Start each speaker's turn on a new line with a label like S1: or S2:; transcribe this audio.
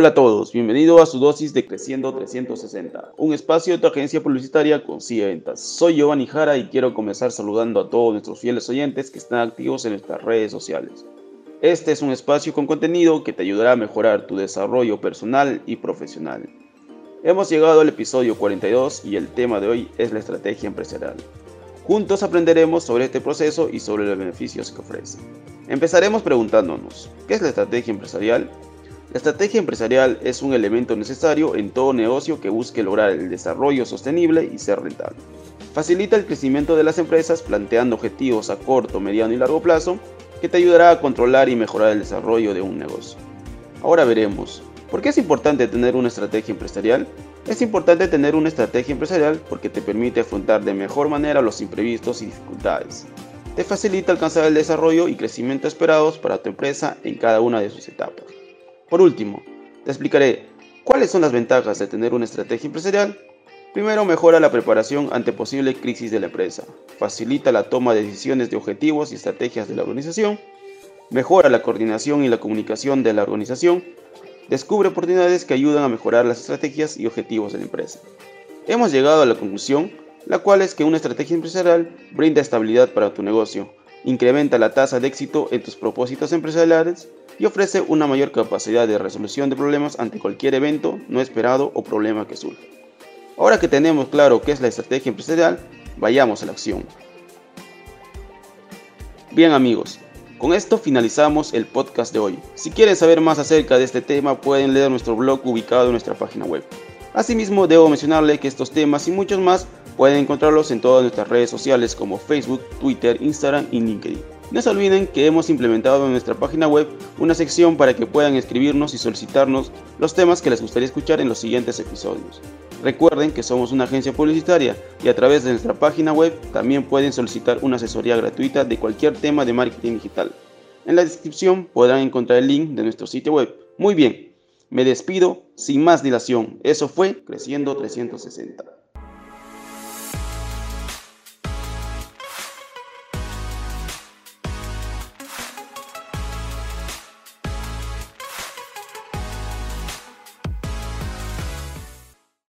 S1: Hola a todos, bienvenido a su dosis de Creciendo 360, un espacio de tu agencia publicitaria con CIE Ventas. Soy Giovanni Jara y quiero comenzar saludando a todos nuestros fieles oyentes que están activos en nuestras redes sociales. Este es un espacio con contenido que te ayudará a mejorar tu desarrollo personal y profesional. Hemos llegado al episodio 42 y el tema de hoy es la estrategia empresarial. Juntos aprenderemos sobre este proceso y sobre los beneficios que ofrece. Empezaremos preguntándonos, ¿qué es la estrategia empresarial? La estrategia empresarial es un elemento necesario en todo negocio que busque lograr el desarrollo sostenible y ser rentable. Facilita el crecimiento de las empresas planteando objetivos a corto, mediano y largo plazo que te ayudará a controlar y mejorar el desarrollo de un negocio. Ahora veremos, ¿por qué es importante tener una estrategia empresarial? Es importante tener una estrategia empresarial porque te permite afrontar de mejor manera los imprevistos y dificultades. Te facilita alcanzar el desarrollo y crecimiento esperados para tu empresa en cada una de sus etapas. Por último, te explicaré cuáles son las ventajas de tener una estrategia empresarial. Primero, mejora la preparación ante posible crisis de la empresa. Facilita la toma de decisiones de objetivos y estrategias de la organización. Mejora la coordinación y la comunicación de la organización. Descubre oportunidades que ayudan a mejorar las estrategias y objetivos de la empresa. Hemos llegado a la conclusión, la cual es que una estrategia empresarial brinda estabilidad para tu negocio, incrementa la tasa de éxito en tus propósitos empresariales y ofrece una mayor capacidad de resolución de problemas ante cualquier evento no esperado o problema que surja. Ahora que tenemos claro qué es la estrategia empresarial, vayamos a la acción. Bien amigos, con esto finalizamos el podcast de hoy. Si quieren saber más acerca de este tema pueden leer nuestro blog ubicado en nuestra página web. Asimismo debo mencionarle que estos temas y muchos más pueden encontrarlos en todas nuestras redes sociales como Facebook, Twitter, Instagram y LinkedIn. No se olviden que hemos implementado en nuestra página web una sección para que puedan escribirnos y solicitarnos los temas que les gustaría escuchar en los siguientes episodios. Recuerden que somos una agencia publicitaria y a través de nuestra página web también pueden solicitar una asesoría gratuita de cualquier tema de marketing digital. En la descripción podrán encontrar el link de nuestro sitio web. Muy bien, me despido sin más dilación. Eso fue Creciendo 360.